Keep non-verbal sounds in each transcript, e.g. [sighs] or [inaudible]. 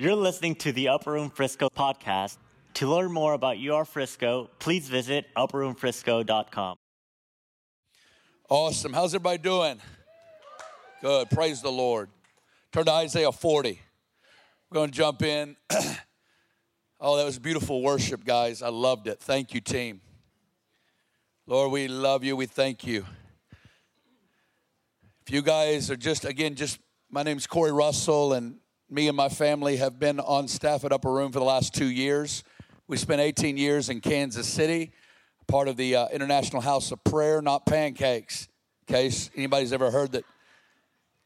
You're listening to the Upper Room Frisco podcast. To learn more about your Frisco, please visit upperroomfrisco.com. Awesome. How's everybody doing? Good. Praise the Lord. Turn to Isaiah 40. We're going to jump in. [clears throat] oh, that was beautiful worship, guys. I loved it. Thank you, team. Lord, we love you. We thank you. If you guys are just, again, just, my name's Corey Russell, and me and my family have been on staff at Upper Room for the last two years. We spent 18 years in Kansas City, part of the uh, International House of Prayer, not pancakes. In case anybody's ever heard that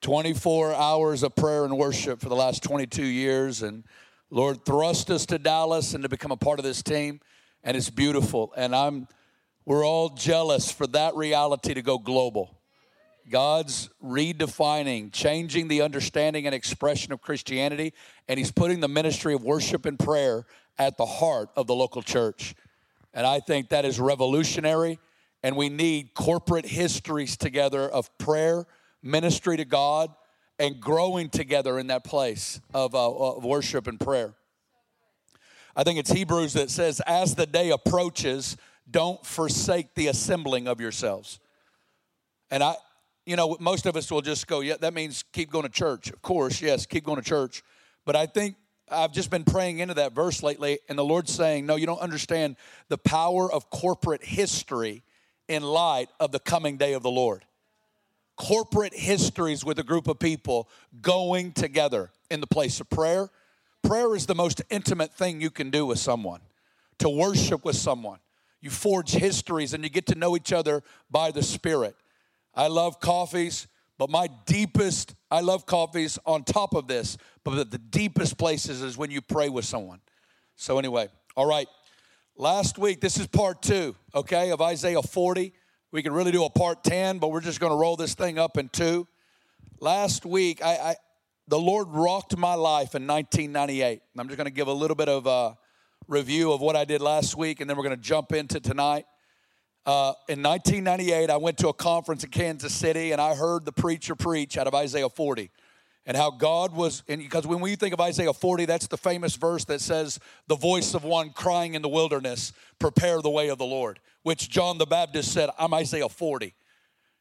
24 hours of prayer and worship for the last 22 years. And Lord thrust us to Dallas and to become a part of this team. And it's beautiful. And I'm, we're all jealous for that reality to go global. God's redefining, changing the understanding and expression of Christianity, and He's putting the ministry of worship and prayer at the heart of the local church. And I think that is revolutionary, and we need corporate histories together of prayer, ministry to God, and growing together in that place of, uh, of worship and prayer. I think it's Hebrews that says, As the day approaches, don't forsake the assembling of yourselves. And I, you know, most of us will just go, yeah, that means keep going to church. Of course, yes, keep going to church. But I think I've just been praying into that verse lately, and the Lord's saying, no, you don't understand the power of corporate history in light of the coming day of the Lord. Corporate histories with a group of people going together in the place of prayer. Prayer is the most intimate thing you can do with someone, to worship with someone. You forge histories and you get to know each other by the Spirit. I love coffees, but my deepest, I love coffees on top of this, but the deepest places is when you pray with someone. So, anyway, all right. Last week, this is part two, okay, of Isaiah 40. We can really do a part 10, but we're just going to roll this thing up in two. Last week, I, I the Lord rocked my life in 1998. I'm just going to give a little bit of a review of what I did last week, and then we're going to jump into tonight. Uh, in 1998, I went to a conference in Kansas City and I heard the preacher preach out of Isaiah 40 and how God was, and because when we think of Isaiah 40, that's the famous verse that says, The voice of one crying in the wilderness, prepare the way of the Lord, which John the Baptist said, I'm Isaiah 40.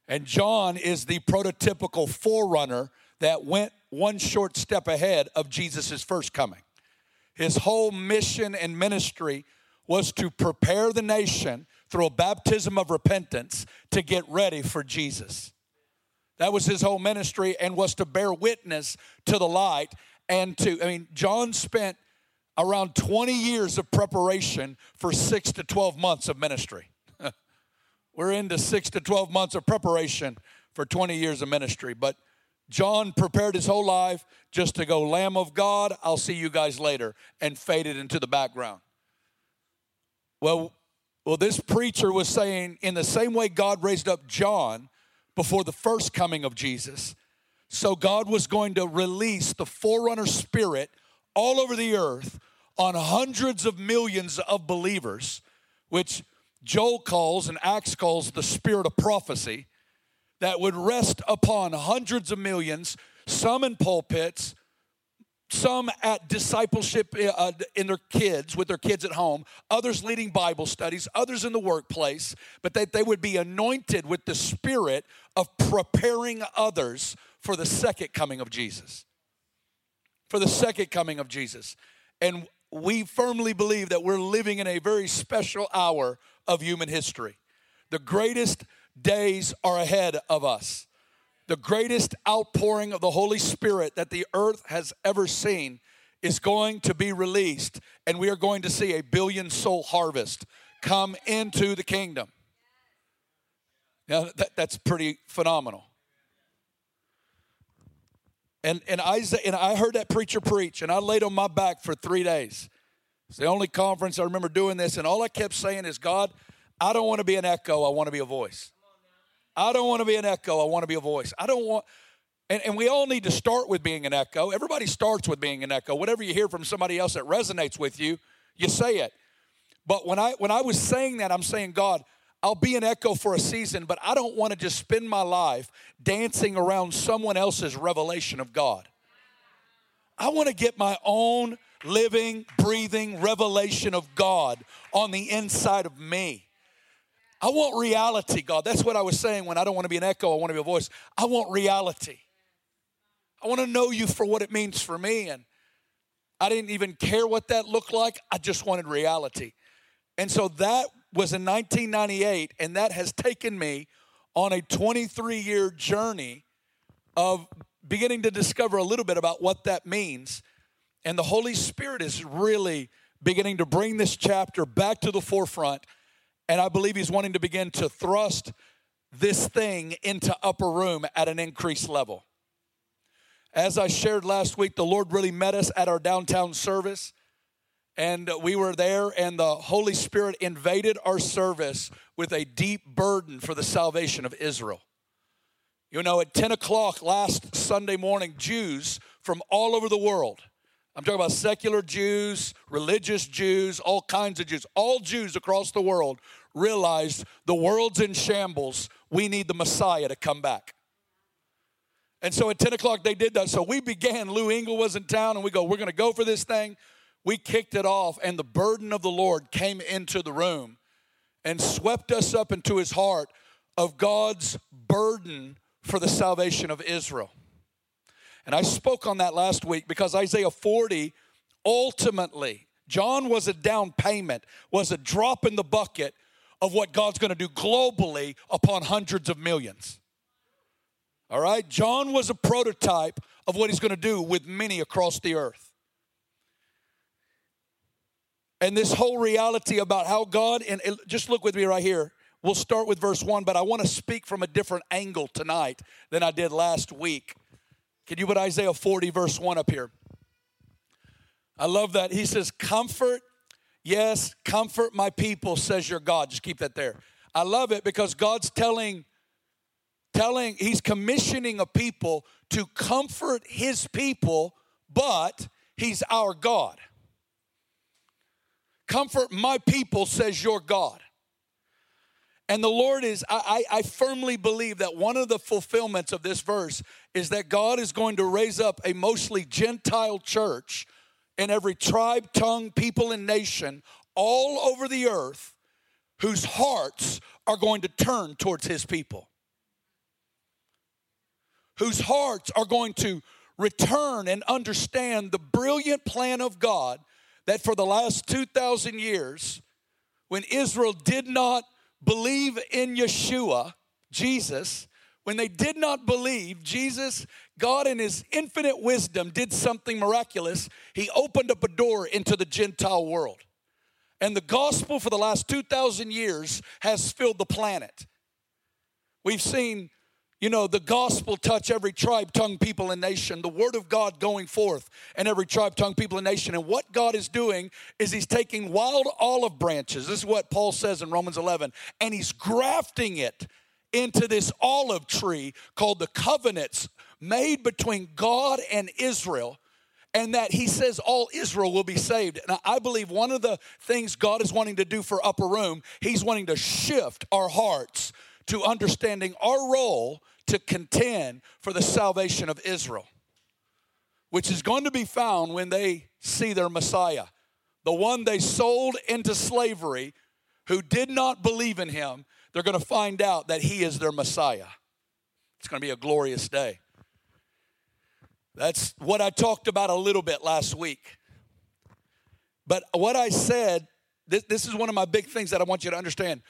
And John is the prototypical forerunner that went one short step ahead of Jesus' first coming. His whole mission and ministry was to prepare the nation through a baptism of repentance to get ready for Jesus. That was his whole ministry and was to bear witness to the light and to, I mean, John spent around 20 years of preparation for six to 12 months of ministry. [laughs] We're into six to 12 months of preparation for 20 years of ministry. But John prepared his whole life just to go, Lamb of God, I'll see you guys later, and faded into the background. Well, well, this preacher was saying, in the same way God raised up John before the first coming of Jesus, so God was going to release the forerunner spirit all over the earth on hundreds of millions of believers, which Joel calls and Acts calls the spirit of prophecy, that would rest upon hundreds of millions, some in pulpits, some at discipleship uh, uh, in their kids, with their kids at home, others leading Bible studies, others in the workplace, but that they would be anointed with the spirit of preparing others for the second coming of Jesus. For the second coming of Jesus. And we firmly believe that we're living in a very special hour of human history. The greatest days are ahead of us the greatest outpouring of the Holy Spirit that the earth has ever seen is going to be released, and we are going to see a billion soul harvest come into the kingdom. Now, that, that's pretty phenomenal. And, and, Isaiah, and I heard that preacher preach, and I laid on my back for three days. It's the only conference I remember doing this, and all I kept saying is, God, I don't want to be an echo, I want to be a voice. I don't want to be an echo. I want to be a voice. I don't want, and, and we all need to start with being an echo. Everybody starts with being an echo. Whatever you hear from somebody else that resonates with you, you say it. But when I when I was saying that, I'm saying, God, I'll be an echo for a season, but I don't want to just spend my life dancing around someone else's revelation of God. I want to get my own living, breathing revelation of God on the inside of me. I want reality, God. That's what I was saying when I don't want to be an echo, I want to be a voice. I want reality. I want to know you for what it means for me. And I didn't even care what that looked like. I just wanted reality. And so that was in 1998, and that has taken me on a 23 year journey of beginning to discover a little bit about what that means. And the Holy Spirit is really beginning to bring this chapter back to the forefront. And I believe He's wanting to begin to thrust this thing into upper room at an increased level. As I shared last week, the Lord really met us at our downtown service. And we were there, and the Holy Spirit invaded our service with a deep burden for the salvation of Israel. You know, at 10 o'clock last Sunday morning, Jews from all over the world, I'm talking about secular Jews, religious Jews, all kinds of Jews, all Jews across the world realized the world's in shambles. We need the Messiah to come back. And so at 10 o'clock, they did that. So we began. Lou Engle was in town, and we go, We're going to go for this thing. We kicked it off, and the burden of the Lord came into the room and swept us up into his heart of God's burden for the salvation of Israel. And I spoke on that last week because Isaiah 40 ultimately, John was a down payment, was a drop in the bucket of what God's going to do globally upon hundreds of millions. All right? John was a prototype of what he's going to do with many across the earth. And this whole reality about how God, and just look with me right here. We'll start with verse one, but I want to speak from a different angle tonight than I did last week. Can you put Isaiah 40, verse 1 up here? I love that. He says, Comfort, yes, comfort my people, says your God. Just keep that there. I love it because God's telling telling, he's commissioning a people to comfort his people, but he's our God. Comfort my people, says your God. And the Lord is, I, I, firmly believe that one of the fulfillments of this verse is that God is going to raise up a mostly Gentile church in every tribe, tongue, people, and nation all over the earth whose hearts are going to turn towards his people. Whose hearts are going to return and understand the brilliant plan of God that for the last 2,000 years, when Israel did not believe in Yeshua, Jesus, when they did not believe Jesus, God in his infinite wisdom did something miraculous. He opened up a door into the Gentile world. And the gospel for the last 2,000 years has filled the planet. We've seen you know, the gospel touch every tribe, tongue, people, and nation. The word of God going forth and every tribe, tongue, people, and nation. And what God is doing is He's taking wild olive branches. This is what Paul says in Romans 11, and He's grafting it into this olive tree called the covenants made between God and Israel and that he says all Israel will be saved. And I believe one of the things God is wanting to do for Upper Room, he's wanting to shift our hearts to understanding our role to contend for the salvation of Israel, which is going to be found when they see their Messiah, the one they sold into slavery, who did not believe in him. They're going to find out that he is their Messiah. It's going to be a glorious day. That's what I talked about a little bit last week. But what I said, this, this is one of my big things that I want you to understand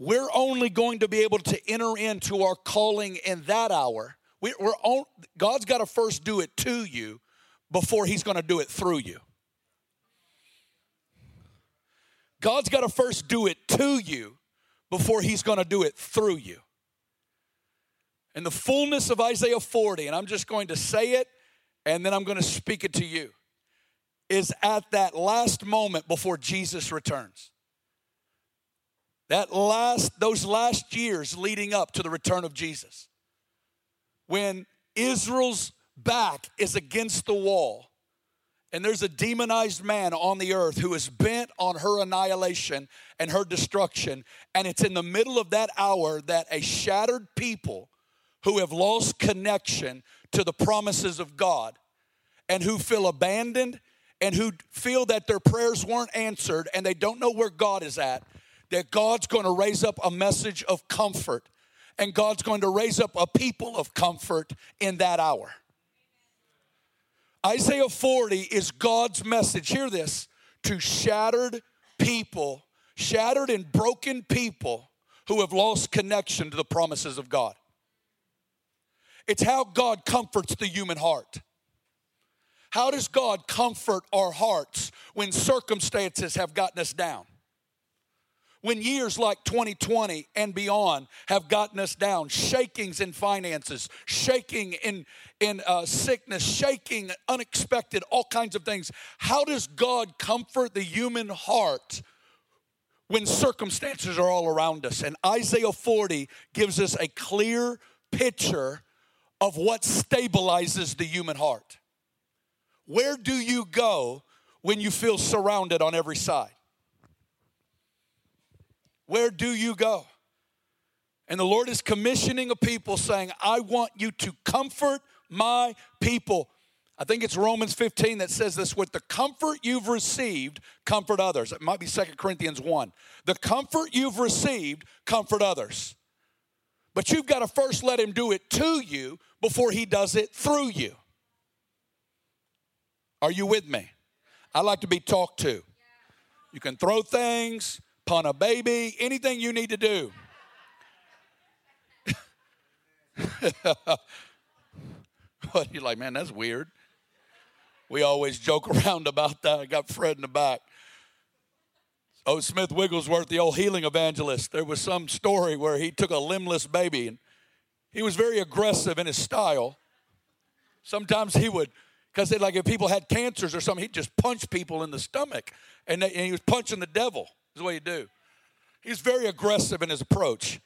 we're only going to be able to enter into our calling in that hour. We, are on, God's got to first do it to you before He's going to do it through you. God's got to first do it to you before He's going to do it through you. And the fullness of Isaiah 40, and I'm just going to say it and then I'm going to speak it to you, is at that last moment before Jesus returns. That last, those last years leading up to the return of Jesus, when Israel's back is against the wall, and there's a demonized man on the earth who is bent on her annihilation and her destruction. And it's in the middle of that hour that a shattered people who have lost connection to the promises of God and who feel abandoned and who feel that their prayers weren't answered and they don't know where God is at, that God's going to raise up a message of comfort and God's going to raise up a people of comfort in that hour. Isaiah 40 is God's message. Hear this to shattered people, shattered and broken people who have lost connection to the promises of God. It's how God comforts the human heart. How does God comfort our hearts when circumstances have gotten us down? When years like 2020 and beyond have gotten us down, shakings in finances, shaking in, in uh, sickness, shaking unexpected, all kinds of things. How does God comfort the human heart when circumstances are all around us? And Isaiah 40 gives us a clear picture of what stabilizes the human heart. Where do you go when you feel surrounded on every side? Where do you go? And the Lord is commissioning a people saying, I want you to comfort my people. I think it's Romans 15 that says this with the comfort you've received, comfort others. It might be Second Corinthians 1. The comfort you've received, comfort others. But you've got to first let Him do it to you before He does it through you. Are you with me? I like to be talked to. You can throw things, pun a baby, anything you need to do. [laughs] what you're like, man, that's weird. We always joke around about that. I got Fred in the back. Oh, Smith Wigglesworth, the old healing evangelist, there was some story where he took a limbless baby and he was very aggressive in his style. Sometimes he would because they like if people had cancers or something, he'd just punch people in the stomach. And, they, and he was punching the devil, is what he'd do. He's very aggressive in his approach.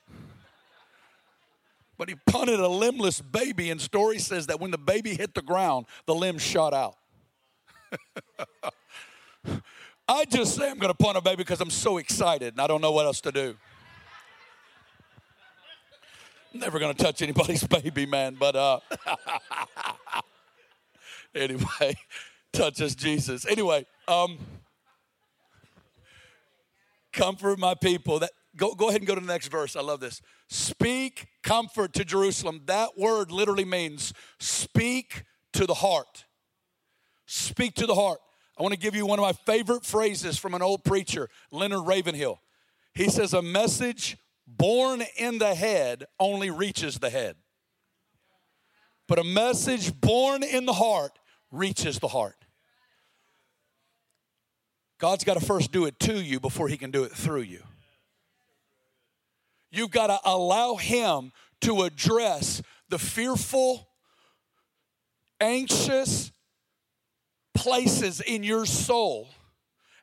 But he punted a limbless baby, and story says that when the baby hit the ground, the limb shot out. [laughs] I just say I'm going to punt a baby because I'm so excited and I don't know what else to do. I'm never going to touch anybody's [laughs] baby, man, but uh, [laughs] anyway, touches Jesus. Anyway, um, comfort my people. That go, go ahead and go to the next verse. I love this. Speak comfort to Jerusalem. That word literally means speak to the heart. Speak to the heart. I want to give you one of my favorite phrases from an old preacher, Leonard Ravenhill. He says, A message born in the head only reaches the head. But a message born in the heart reaches the heart. God's got to first do it to you before He can do it through you. You've got to allow Him to address the fearful, anxious places in your soul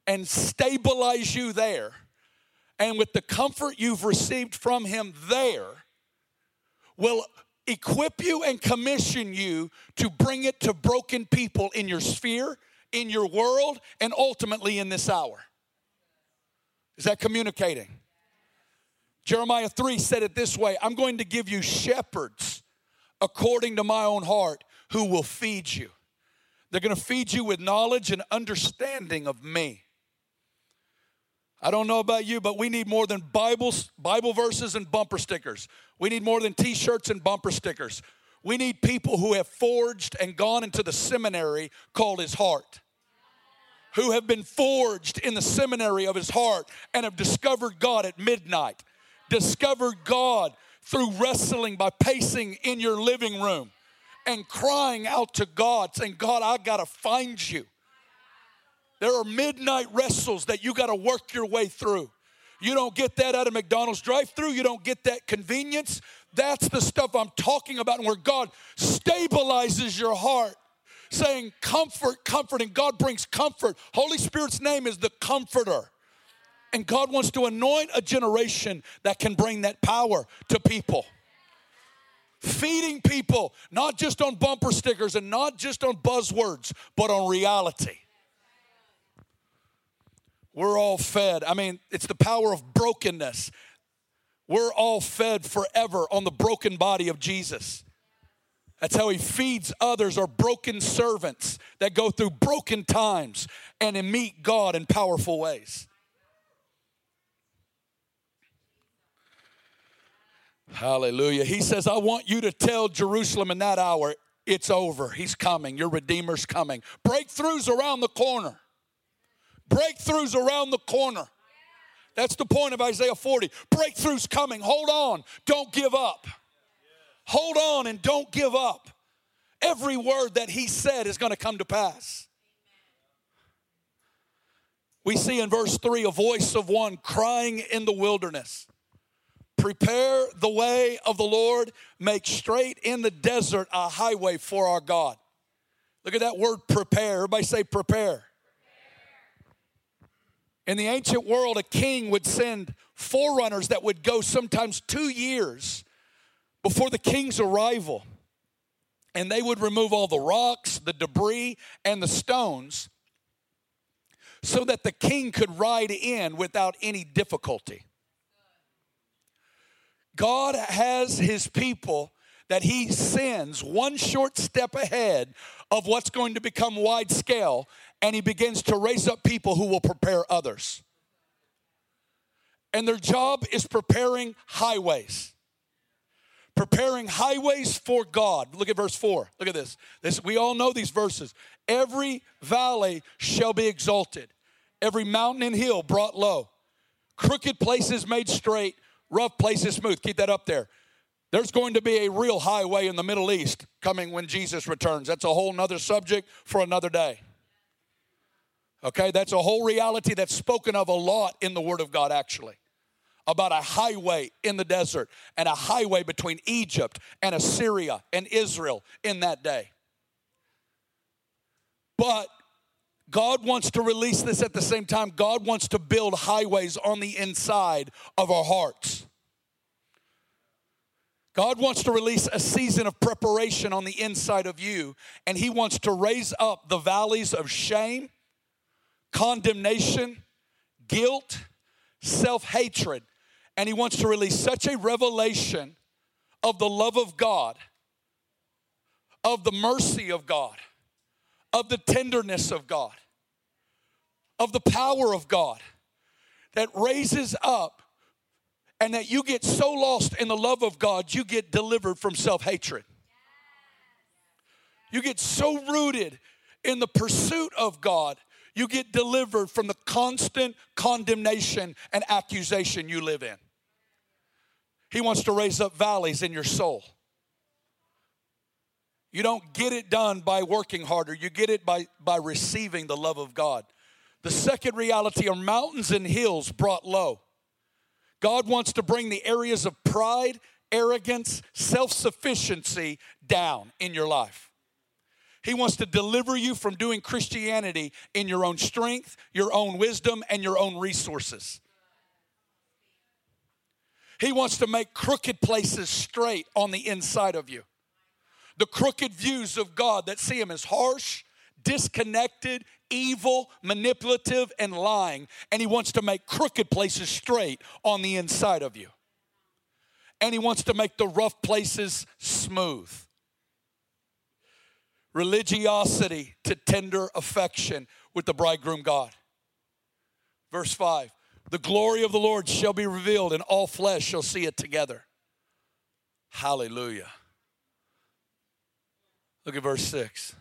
and stabilize you there. And with the comfort you've received from Him there, will equip you and commission you to bring it to broken people in your sphere, in your world, and ultimately in this hour. Is that communicating? Jeremiah 3 said it this way I'm going to give you shepherds according to my own heart who will feed you. They're going to feed you with knowledge and understanding of me. I don't know about you, but we need more than Bibles, Bible verses and bumper stickers. We need more than t shirts and bumper stickers. We need people who have forged and gone into the seminary called his heart, who have been forged in the seminary of his heart and have discovered God at midnight, discovered God through wrestling by pacing in your living room and crying out to God, saying, God, I gotta find you. There are midnight wrestles that you got to work your way through. You don't get that out of McDonald's drive through. You don't get that convenience. That's the stuff I'm talking about, and where God stabilizes your heart, saying, Comfort, comfort, and God brings comfort. Holy Spirit's name is the Comforter. And God wants to anoint a generation that can bring that power to people. Feeding people, not just on bumper stickers and not just on buzzwords, but on reality. We're all fed. I mean, it's the power of brokenness. We're all fed forever on the broken body of Jesus. That's how he feeds others or broken servants that go through broken times and meet God in powerful ways. Hallelujah. He says, I want you to tell Jerusalem in that hour, it's over. He's coming. Your Redeemer's coming. Breakthroughs around the corner. Breakthroughs around the corner. That's the point of Isaiah 40. Breakthroughs coming. Hold on. Don't give up. Hold on and don't give up. Every word that he said is going to come to pass. We see in verse 3 a voice of one crying in the wilderness Prepare the way of the Lord, make straight in the desert a highway for our God. Look at that word prepare. Everybody say prepare. In the ancient world, a king would send forerunners that would go sometimes two years before the king's arrival. And they would remove all the rocks, the debris, and the stones so that the king could ride in without any difficulty. God has his people that he sends one short step ahead of what's going to become wide scale, and he begins to raise up people who will prepare others. And their job is preparing highways. Preparing highways for God. Look at verse 4. Look at this. This we all know these verses. Every valley shall be exalted, every mountain and hill brought low, crooked places made straight, rough places smooth. Keep that up there. There's going to be a real highway in the Middle East coming when Jesus returns. That's a whole nother subject for another day. Okay, that's a whole reality that's spoken of a lot in the Word of God, actually. About a highway in the desert and a highway between Egypt and Assyria and Israel in that day. But God wants to release this at the same time. God wants to build highways on the inside of our hearts. God wants to release a season of preparation on the inside of you, and He wants to raise up the valleys of shame, condemnation, guilt, self hatred, and He wants to release such a revelation of the love of God, of the mercy of God, of the tenderness of God, of the power of God that raises up and that you get so lost in the love of God, you get delivered from self hatred. You get so rooted in the pursuit of God, you get delivered from the constant condemnation and accusation you live in. He wants to raise up valleys in your soul. You don't get it done by working harder, you get it by, by receiving the love of God. The second reality are mountains and hills brought low. God wants to bring the areas of pride, arrogance, self sufficiency down in your life. He wants to deliver you from doing Christianity in your own strength, your own wisdom, and your own resources. He wants to make crooked places straight on the inside of you. The crooked views of God that see Him as harsh, disconnected, evil, manipulative, and lying. And He wants to make crooked places straight on the inside of you. And He wants to make the rough places smooth. Religiosity to tender affection with the bridegroom God. Verse 5 The glory of the Lord shall be revealed, and all flesh shall see it together. Hallelujah. Look at verse 6.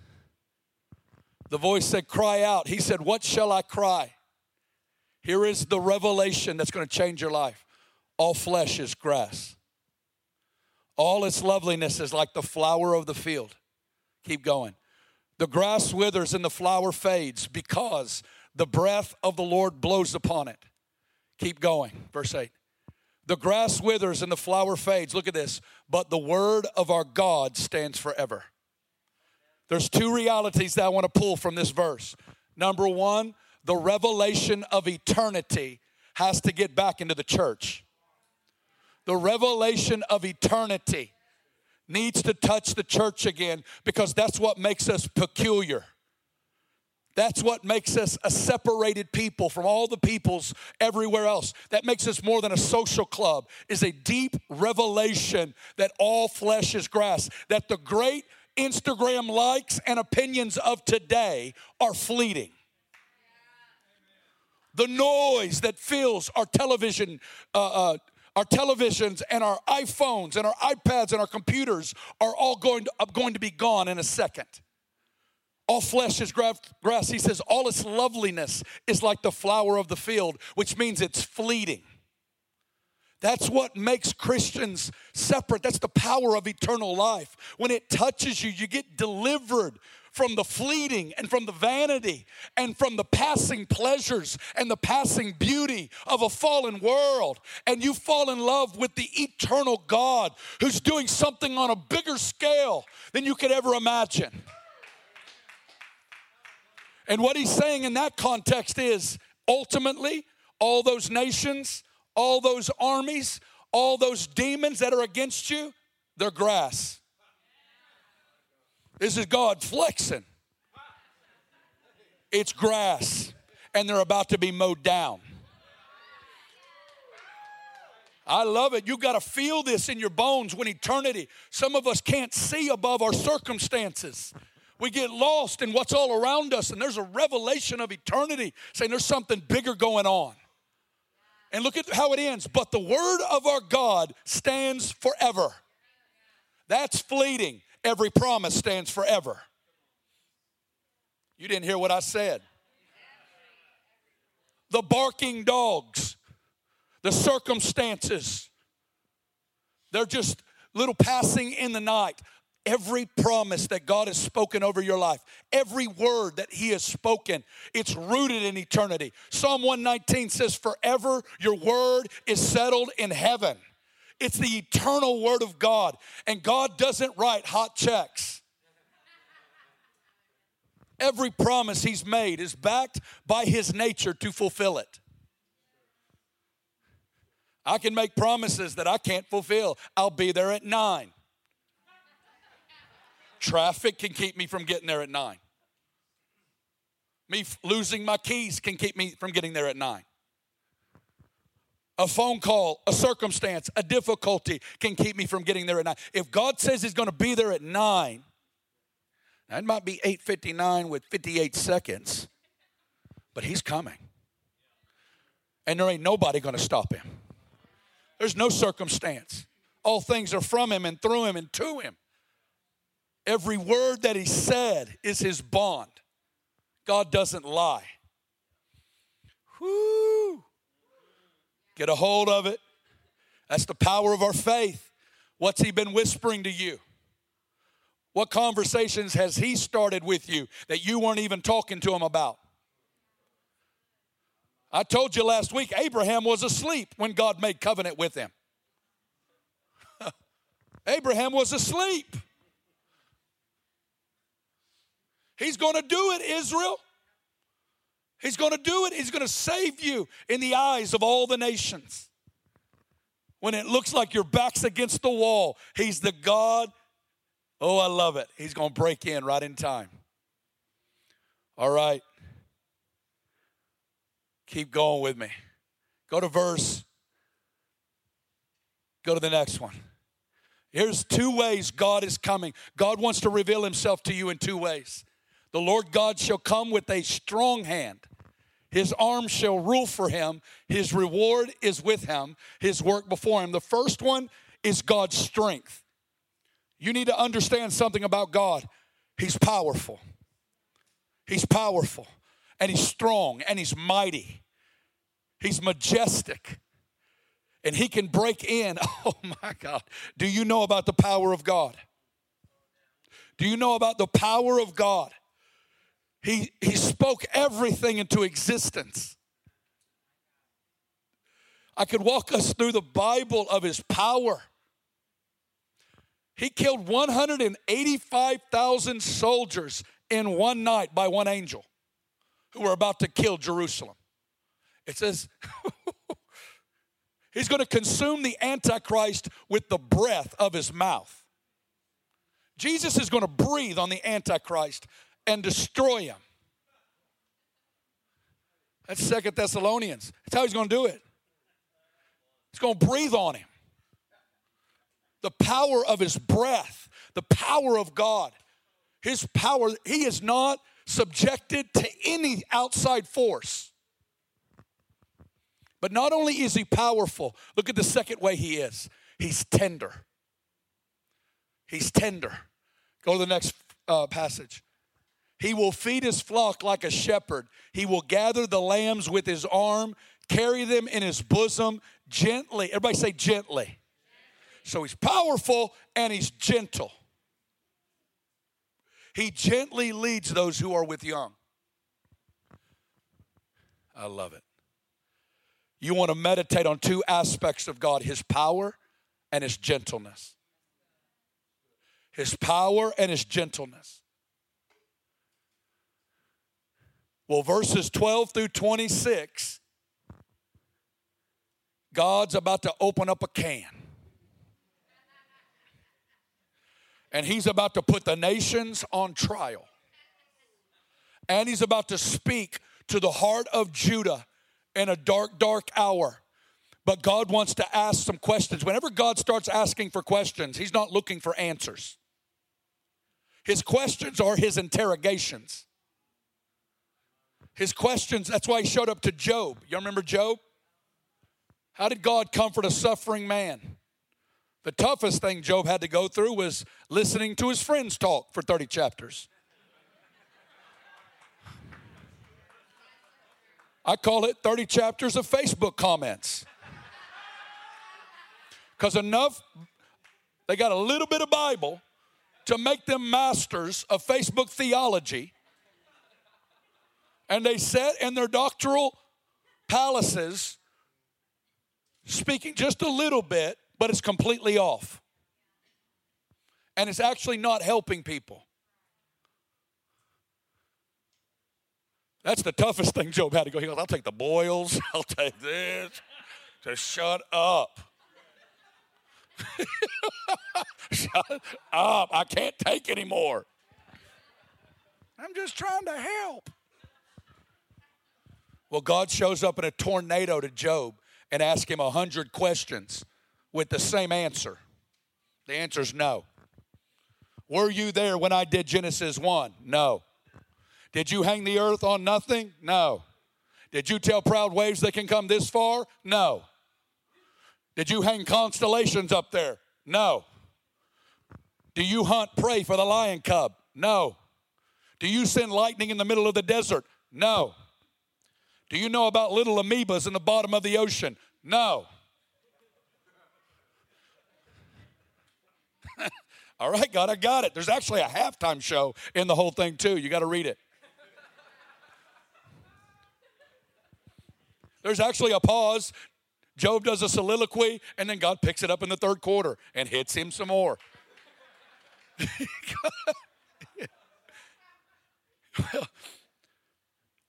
The voice said, Cry out. He said, What shall I cry? Here is the revelation that's going to change your life. All flesh is grass, all its loveliness is like the flower of the field. Keep going. The grass withers and the flower fades because the breath of the Lord blows upon it. Keep going. Verse 8. The grass withers and the flower fades. Look at this. But the word of our God stands forever. There's two realities that I want to pull from this verse. Number one, the revelation of eternity has to get back into the church. The revelation of eternity needs to touch the church again because that's what makes us peculiar. That's what makes us a separated people from all the peoples everywhere else. That makes us more than a social club, is a deep revelation that all flesh is grass, that the great Instagram likes and opinions of today are fleeting. The noise that fills our television, uh, uh, our televisions and our iPhones and our iPads and our computers are all going to, going to be gone in a second. All flesh is grass. He says, all its loveliness is like the flower of the field, which means it's fleeting. That's what makes Christians separate. That's the power of eternal life. When it touches you, you get delivered from the fleeting and from the vanity and from the passing pleasures and the passing beauty of a fallen world. And you fall in love with the eternal God who's doing something on a bigger scale than you could ever imagine. And what he's saying in that context is ultimately, all those nations, all those armies, all those demons that are against you, they're grass. This is God flexing. It's grass, and they're about to be mowed down. I love it. You've got to feel this in your bones when eternity. Some of us can't see above our circumstances we get lost in what's all around us, and there's a revelation of eternity saying there's something bigger going on. And look at how it ends. But the word of our God stands forever. That's fleeting. Every promise stands forever. You didn't hear what I said. The barking dogs, the circumstances, they're just little passing in the night every promise that God has spoken over your life, every word that He has spoken, it's rooted in eternity. Psalm 119 says, Forever your word is settled in heaven. It's the eternal word of God, and God doesn't write hot checks. Every promise He's made is backed by His nature to fulfill it. I can make promises that I can't fulfill. I'll be there at nine. Traffic can keep me from getting there at nine. Me losing my keys can keep me from getting there at nine. A phone call, a circumstance, a difficulty can keep me from getting there at nine. If God says He's going to be there at nine, that might be 8:59 with 58 seconds, but He's coming, and there ain't nobody going to stop Him. There's no circumstance. All things are from Him and through Him and to Him. Every word that he said is his bond. God doesn't lie. Whoo! Get a hold of it. That's the power of our faith. What's he been whispering to you? What conversations has he started with you that you weren't even talking to him about? I told you last week, Abraham was asleep when God made covenant with him. [laughs] Abraham was asleep. He's going to do it, Israel. He's going to do it. He's going to save you in the eyes of all the nations. When it looks like your back's against the wall, He's the God. Oh, I love it. He's going to break in right in time. All right. Keep going with me. Go to verse. Go to the next one. Here's two ways God is coming. God wants to reveal himself to you in two ways. The Lord God shall come with a strong hand. His arm shall rule for him. His reward is with him, his work before him. The first one is God's strength. You need to understand something about God. He's powerful. He's powerful and he's strong and he's mighty. He's majestic and he can break in. [laughs] Oh my God. Do you know about the power of God? Do you know about the power of God? He, he spoke everything into existence. I could walk us through the Bible of his power. He killed 185,000 soldiers in one night by one angel who were about to kill Jerusalem. It says [laughs] he's going to consume the Antichrist with the breath of his mouth. Jesus is going to breathe on the Antichrist and destroy him. That's Second Thessalonians. That's how he's going to do it. He's going to breathe on him. The power of his breath, the power of God, his power, he is not subjected to any outside force. But not only is he powerful, look at the second way he is. He's tender. He's tender. Go to the next uh, passage. He will feed his flock like a shepherd. He will gather the lambs with his arm, carry them in his bosom gently. Everybody say gently. So he's powerful and he's gentle. He gently leads those who are with young. I love it. You want to meditate on two aspects of God his power and his gentleness. His power and his gentleness. Well, verses 12 through 26, God's about to open up a can. And he's about to put the nations on trial. And he's about to speak to the heart of Judah in a dark, dark hour. But God wants to ask some questions. Whenever God starts asking for questions, he's not looking for answers. His questions are his interrogations. His questions, that's why he showed up to Job. Y'all remember Job? How did God comfort a suffering man? The toughest thing Job had to go through was listening to his friends talk for 30 chapters. I call it 30 chapters of Facebook comments. Because enough, they got a little bit of Bible to make them masters of Facebook theology. And they sat in their doctoral palaces speaking just a little bit, but it's completely off. And it's actually not helping people. That's the toughest thing Job had to go. He goes, I'll take the boils, [laughs] I'll take this. Just shut up. [laughs] Shut up. I can't take anymore. I'm just trying to help. Well, God shows up in a tornado to Job and asks him a hundred questions with the same answer. The answer is no. Were you there when I did Genesis 1? No. Did you hang the earth on nothing? No. Did you tell proud waves they can come this far? No. Did you hang constellations up there? No. Do you hunt prey for the lion cub? No. Do you send lightning in the middle of the desert? No. Do you know about little amoebas in the bottom of the ocean? No. [laughs] All right, God, I got it. There's actually a halftime show in the whole thing, too. You got to read it. There's actually a pause. Job does a soliloquy, and then God picks it up in the third quarter and hits him some more. [laughs] well,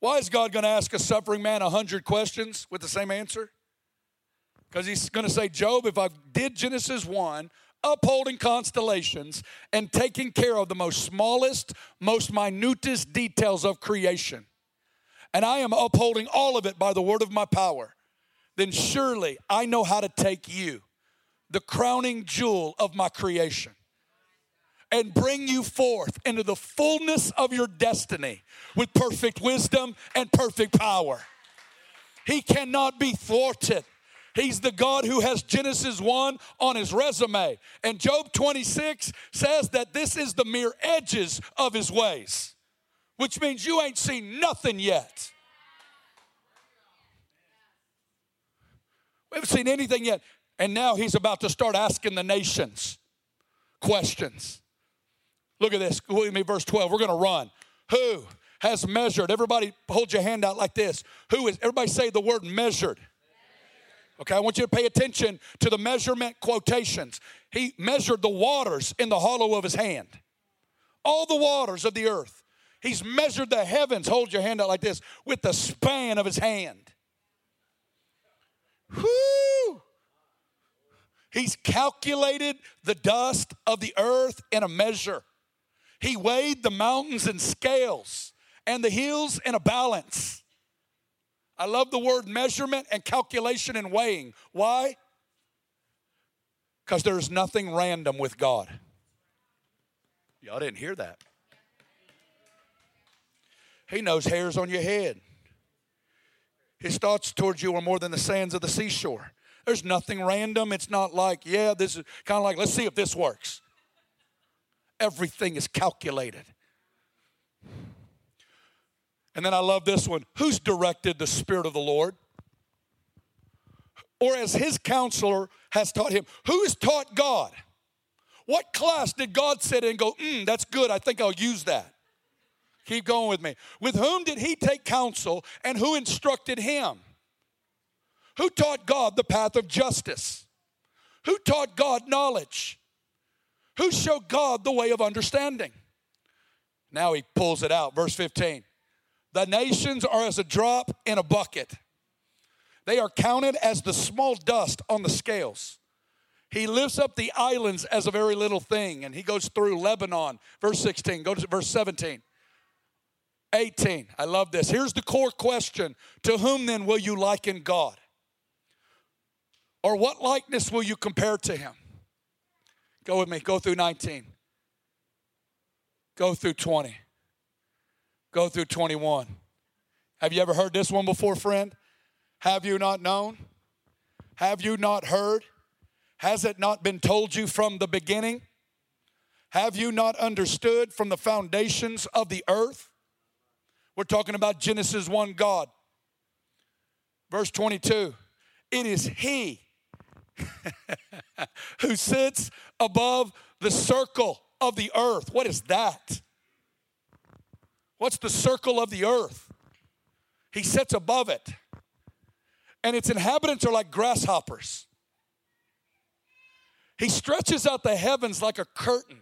why is God going to ask a suffering man a hundred questions with the same answer? Because he's going to say, Job, if I did Genesis 1, upholding constellations and taking care of the most smallest, most minutest details of creation, and I am upholding all of it by the word of my power, then surely I know how to take you, the crowning jewel of my creation, and bring you forth into the fullness of your destiny with perfect wisdom and perfect power. He cannot be thwarted. He's the God who has Genesis 1 on his resume. And Job 26 says that this is the mere edges of his ways, which means you ain't seen nothing yet. We haven't seen anything yet. And now he's about to start asking the nations questions. Look at this. Look at me, verse 12. We're going to run. Who has measured? Everybody hold your hand out like this. Who is, everybody say the word measured. Okay, I want you to pay attention to the measurement quotations. He measured the waters in the hollow of his hand, all the waters of the earth. He's measured the heavens, hold your hand out like this, with the span of his hand. Whoo! He's calculated the dust of the earth in a measure. He weighed the mountains in scales and the hills in a balance. I love the word measurement and calculation and weighing. Why? Because there's nothing random with God. Y'all didn't hear that. He knows hairs on your head. His thoughts towards you are more than the sands of the seashore. There's nothing random. It's not like, yeah, this is kind of like, let's see if this works. Everything is calculated. And then I love this one. Who's directed the Spirit of the Lord? Or as his counselor has taught him. Who has taught God? What class did God sit in and go, mm, that's good, I think I'll use that? Keep going with me. With whom did he take counsel and who instructed him? Who taught God the path of justice? Who taught God knowledge? Who showed God the way of understanding? Now he pulls it out. Verse 15. The nations are as a drop in a bucket, they are counted as the small dust on the scales. He lifts up the islands as a very little thing, and he goes through Lebanon. Verse 16, go to verse 17. 18. I love this. Here's the core question To whom then will you liken God? Or what likeness will you compare to him? Go with me. Go through 19. Go through 20. Go through 21. Have you ever heard this one before, friend? Have you not known? Have you not heard? Has it not been told you from the beginning? Have you not understood from the foundations of the earth? We're talking about Genesis 1 God. Verse 22 It is He [laughs] who sits above the circle of the earth. What is that? What's the circle of the earth? He sits above it. And its inhabitants are like grasshoppers. He stretches out the heavens like a curtain,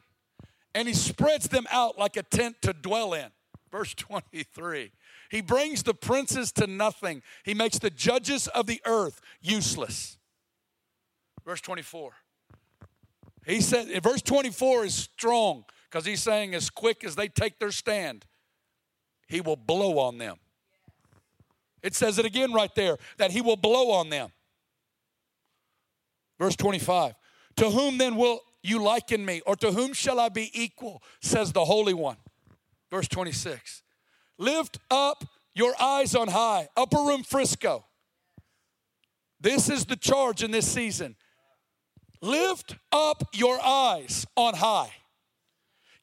and he spreads them out like a tent to dwell in. Verse 23. He brings the princes to nothing. He makes the judges of the earth useless. Verse 24. He said, verse 24 is strong because he's saying, as quick as they take their stand, he will blow on them. It says it again right there that he will blow on them. Verse 25 To whom then will you liken me, or to whom shall I be equal, says the Holy One. Verse 26 Lift up your eyes on high, upper room Frisco. This is the charge in this season. Lift up your eyes on high.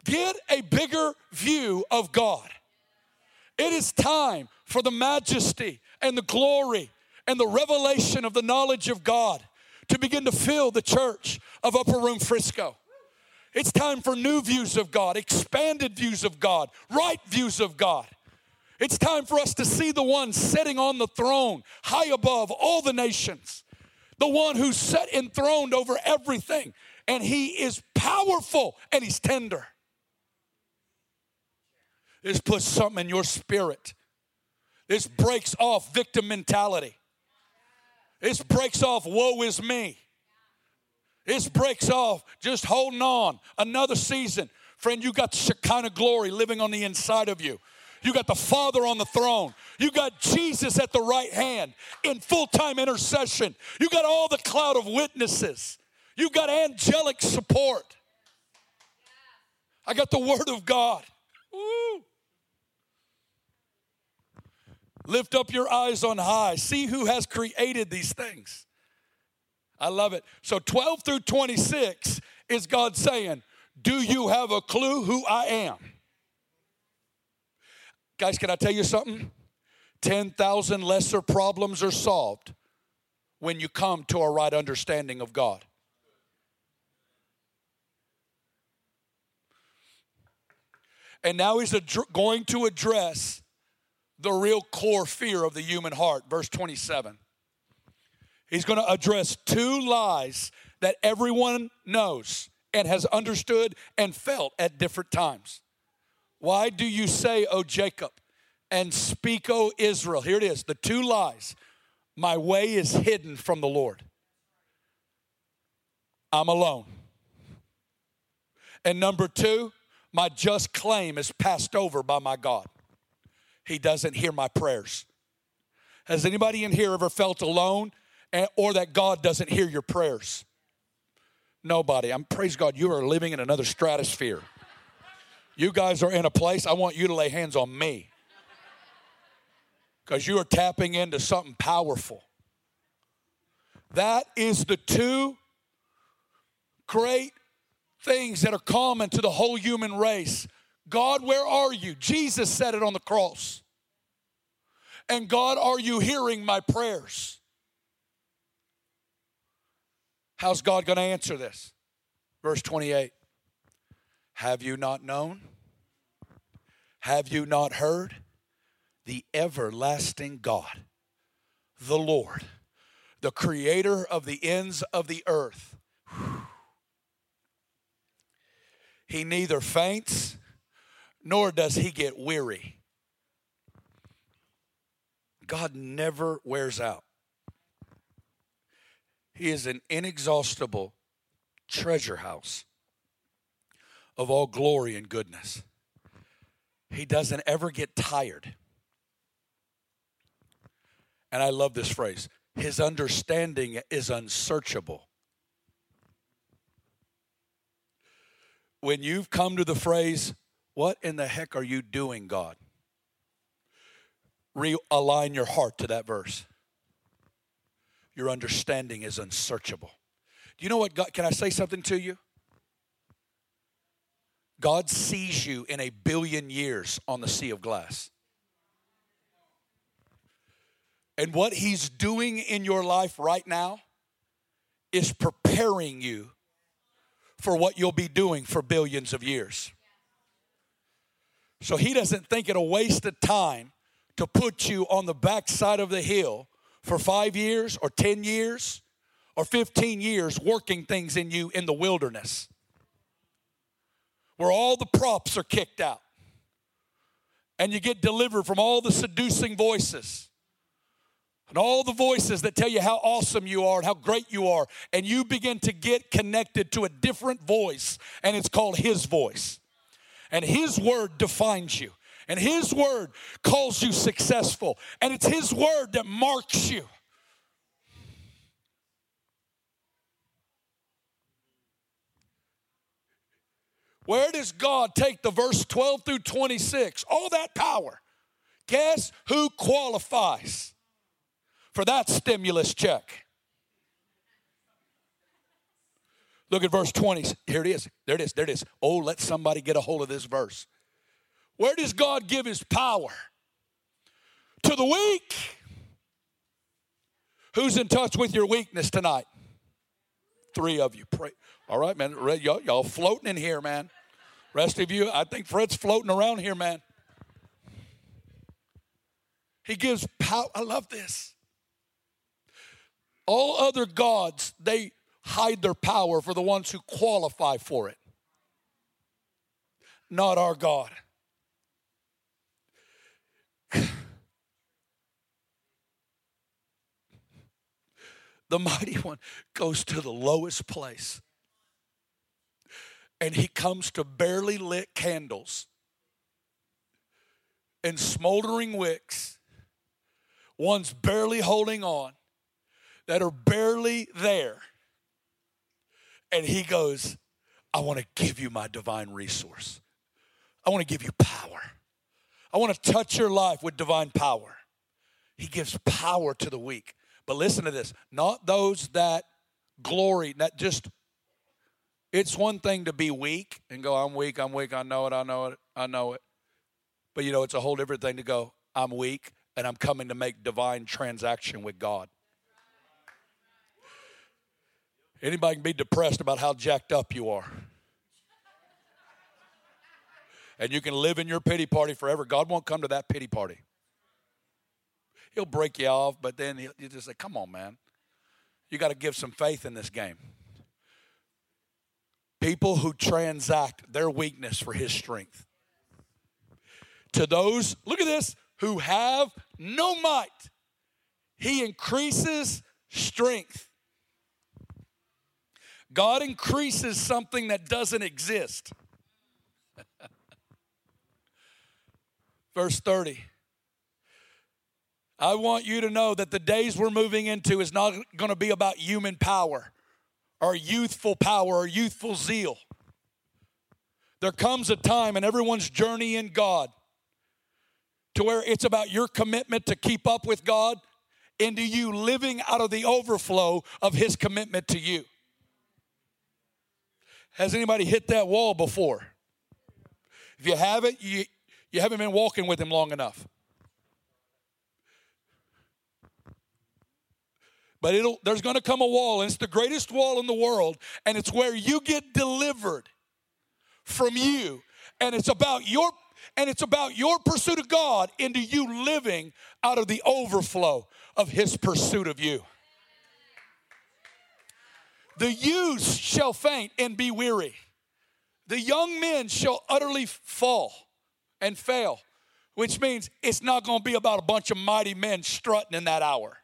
Get a bigger view of God. It is time for the majesty and the glory and the revelation of the knowledge of God to begin to fill the church of Upper Room Frisco. It's time for new views of God, expanded views of God, right views of God. It's time for us to see the one sitting on the throne, high above all the nations, the one who's set enthroned over everything, and he is powerful and he's tender. This puts something in your spirit. This breaks off victim mentality. This breaks off woe is me. This breaks off just holding on another season. Friend, you got the Shekinah glory living on the inside of you. You got the Father on the throne. You got Jesus at the right hand in full time intercession. You got all the cloud of witnesses. You got angelic support. I got the Word of God. Woo. Lift up your eyes on high. See who has created these things. I love it. So 12 through 26 is God saying, Do you have a clue who I am? Guys, can I tell you something? 10,000 lesser problems are solved when you come to a right understanding of God. And now he's ad- going to address the real core fear of the human heart. Verse 27. He's going to address two lies that everyone knows and has understood and felt at different times. Why do you say, O Jacob, and speak, O Israel? Here it is the two lies. My way is hidden from the Lord. I'm alone. And number two, my just claim is passed over by my God. He doesn't hear my prayers. Has anybody in here ever felt alone eh, or that God doesn't hear your prayers? Nobody. I'm praise God, you are living in another stratosphere. You guys are in a place I want you to lay hands on me. Because you are tapping into something powerful. That is the two great things that are common to the whole human race. God, where are you? Jesus said it on the cross. And God, are you hearing my prayers? How's God going to answer this? Verse 28 Have you not known? Have you not heard? The everlasting God, the Lord, the creator of the ends of the earth. He neither faints nor does he get weary. God never wears out. He is an inexhaustible treasure house of all glory and goodness. He doesn't ever get tired. And I love this phrase His understanding is unsearchable. When you've come to the phrase, What in the heck are you doing, God? Realign your heart to that verse your understanding is unsearchable. Do you know what God, can I say something to you? God sees you in a billion years on the sea of glass. And what He's doing in your life right now is preparing you for what you'll be doing for billions of years. So He doesn't think it a waste of time to put you on the backside of the hill for five years or 10 years or 15 years working things in you in the wilderness where all the props are kicked out. And you get delivered from all the seducing voices. And all the voices that tell you how awesome you are and how great you are. And you begin to get connected to a different voice and it's called his voice. And his word defines you. And His word calls you successful. And it's His word that marks you. Where does God take the verse 12 through 26? All that power. Guess who qualifies for that stimulus check? Look at verse 20. Here it is. There it is. There it is. Oh, let somebody get a hold of this verse. Where does God give his power? To the weak. Who's in touch with your weakness tonight? Three of you. Pray. All right, man. Y'all, y'all floating in here, man. Rest of you, I think Fred's floating around here, man. He gives power. I love this. All other gods, they hide their power for the ones who qualify for it. Not our God. [sighs] the mighty one goes to the lowest place and he comes to barely lit candles and smoldering wicks, one's barely holding on, that are barely there. And he goes, I want to give you my divine resource. I want to give you power. I want to touch your life with divine power. He gives power to the weak. But listen to this not those that glory, not just, it's one thing to be weak and go, I'm weak, I'm weak, I know it, I know it, I know it. But you know, it's a whole different thing to go, I'm weak and I'm coming to make divine transaction with God. Anybody can be depressed about how jacked up you are. And you can live in your pity party forever. God won't come to that pity party he'll break you off, but then he'll, you just say, come on, man. You got to give some faith in this game. People who transact their weakness for his strength. To those, look at this, who have no might, he increases strength. God increases something that doesn't exist. [laughs] Verse 30 I want you to know that the days we're moving into is not going to be about human power or youthful power our youthful zeal. There comes a time in everyone's journey in God to where it's about your commitment to keep up with God into you living out of the overflow of His commitment to you. Has anybody hit that wall before? If you haven't, you, you haven't been walking with Him long enough. But it'll, there's going to come a wall, and it's the greatest wall in the world, and it's where you get delivered from you, and it's about your and it's about your pursuit of God into you living out of the overflow of His pursuit of you. The youths shall faint and be weary. The young men shall utterly fall and fail, which means it's not going to be about a bunch of mighty men strutting in that hour.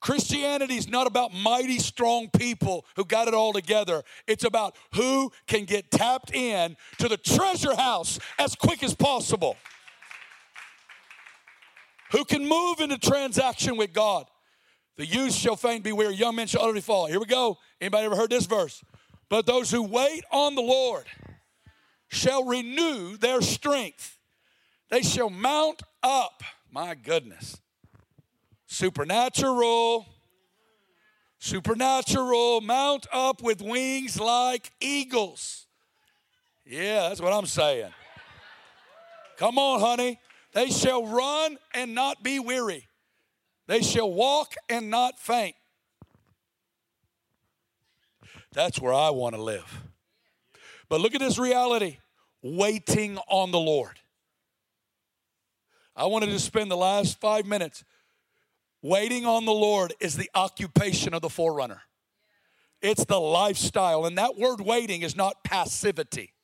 Christianity is not about mighty, strong people who got it all together. It's about who can get tapped in to the treasure house as quick as possible. Who can move into transaction with God. The youth shall faint be weary, young men shall utterly fall. Here we go. Anybody ever heard this verse? But those who wait on the Lord shall renew their strength. They shall mount up. My goodness Supernatural. Supernatural. Mount up with wings like eagles. Yeah, that's what I'm saying. Come on, honey. They shall run and not be weary. They shall walk and not faint. That's where I want to live. But look at this reality waiting on the Lord. I wanted to spend the last five minutes Waiting on the Lord is the occupation of the forerunner. It's the lifestyle. And that word waiting is not passivity,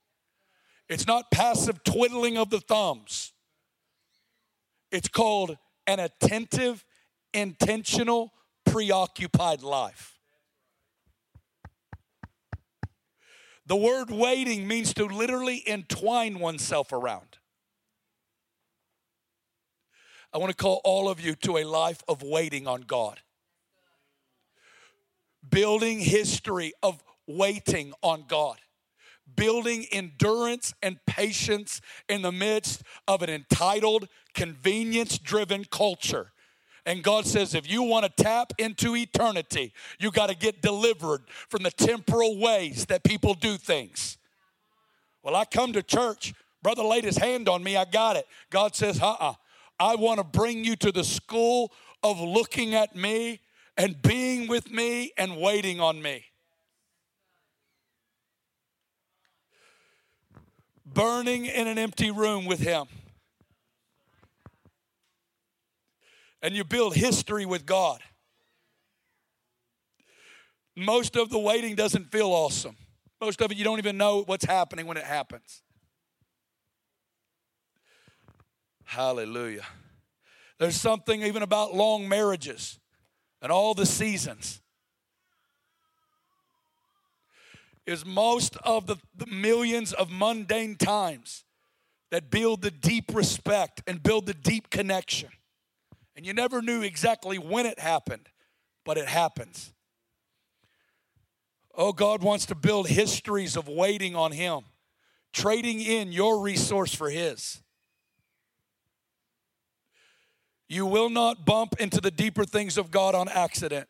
it's not passive twiddling of the thumbs. It's called an attentive, intentional, preoccupied life. The word waiting means to literally entwine oneself around. I want to call all of you to a life of waiting on God. Building history of waiting on God. Building endurance and patience in the midst of an entitled, convenience driven culture. And God says, if you want to tap into eternity, you got to get delivered from the temporal ways that people do things. Well, I come to church, brother laid his hand on me, I got it. God says, uh uh-uh. uh I want to bring you to the school of looking at me and being with me and waiting on me. Burning in an empty room with Him. And you build history with God. Most of the waiting doesn't feel awesome. Most of it, you don't even know what's happening when it happens. Hallelujah. There's something even about long marriages and all the seasons. Is most of the, the millions of mundane times that build the deep respect and build the deep connection. And you never knew exactly when it happened, but it happens. Oh, God wants to build histories of waiting on Him, trading in your resource for His. You will not bump into the deeper things of God on accident.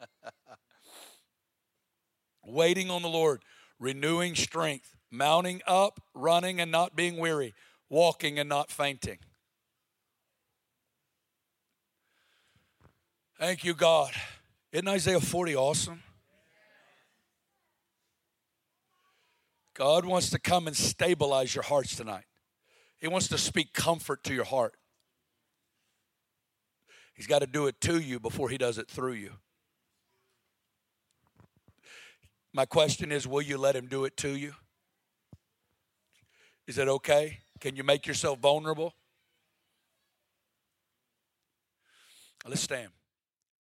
[laughs] Waiting on the Lord, renewing strength, mounting up, running and not being weary, walking and not fainting. Thank you, God. Isn't Isaiah 40 awesome? God wants to come and stabilize your hearts tonight. He wants to speak comfort to your heart. He's got to do it to you before he does it through you. My question is will you let him do it to you? Is it okay? Can you make yourself vulnerable? Let's stand.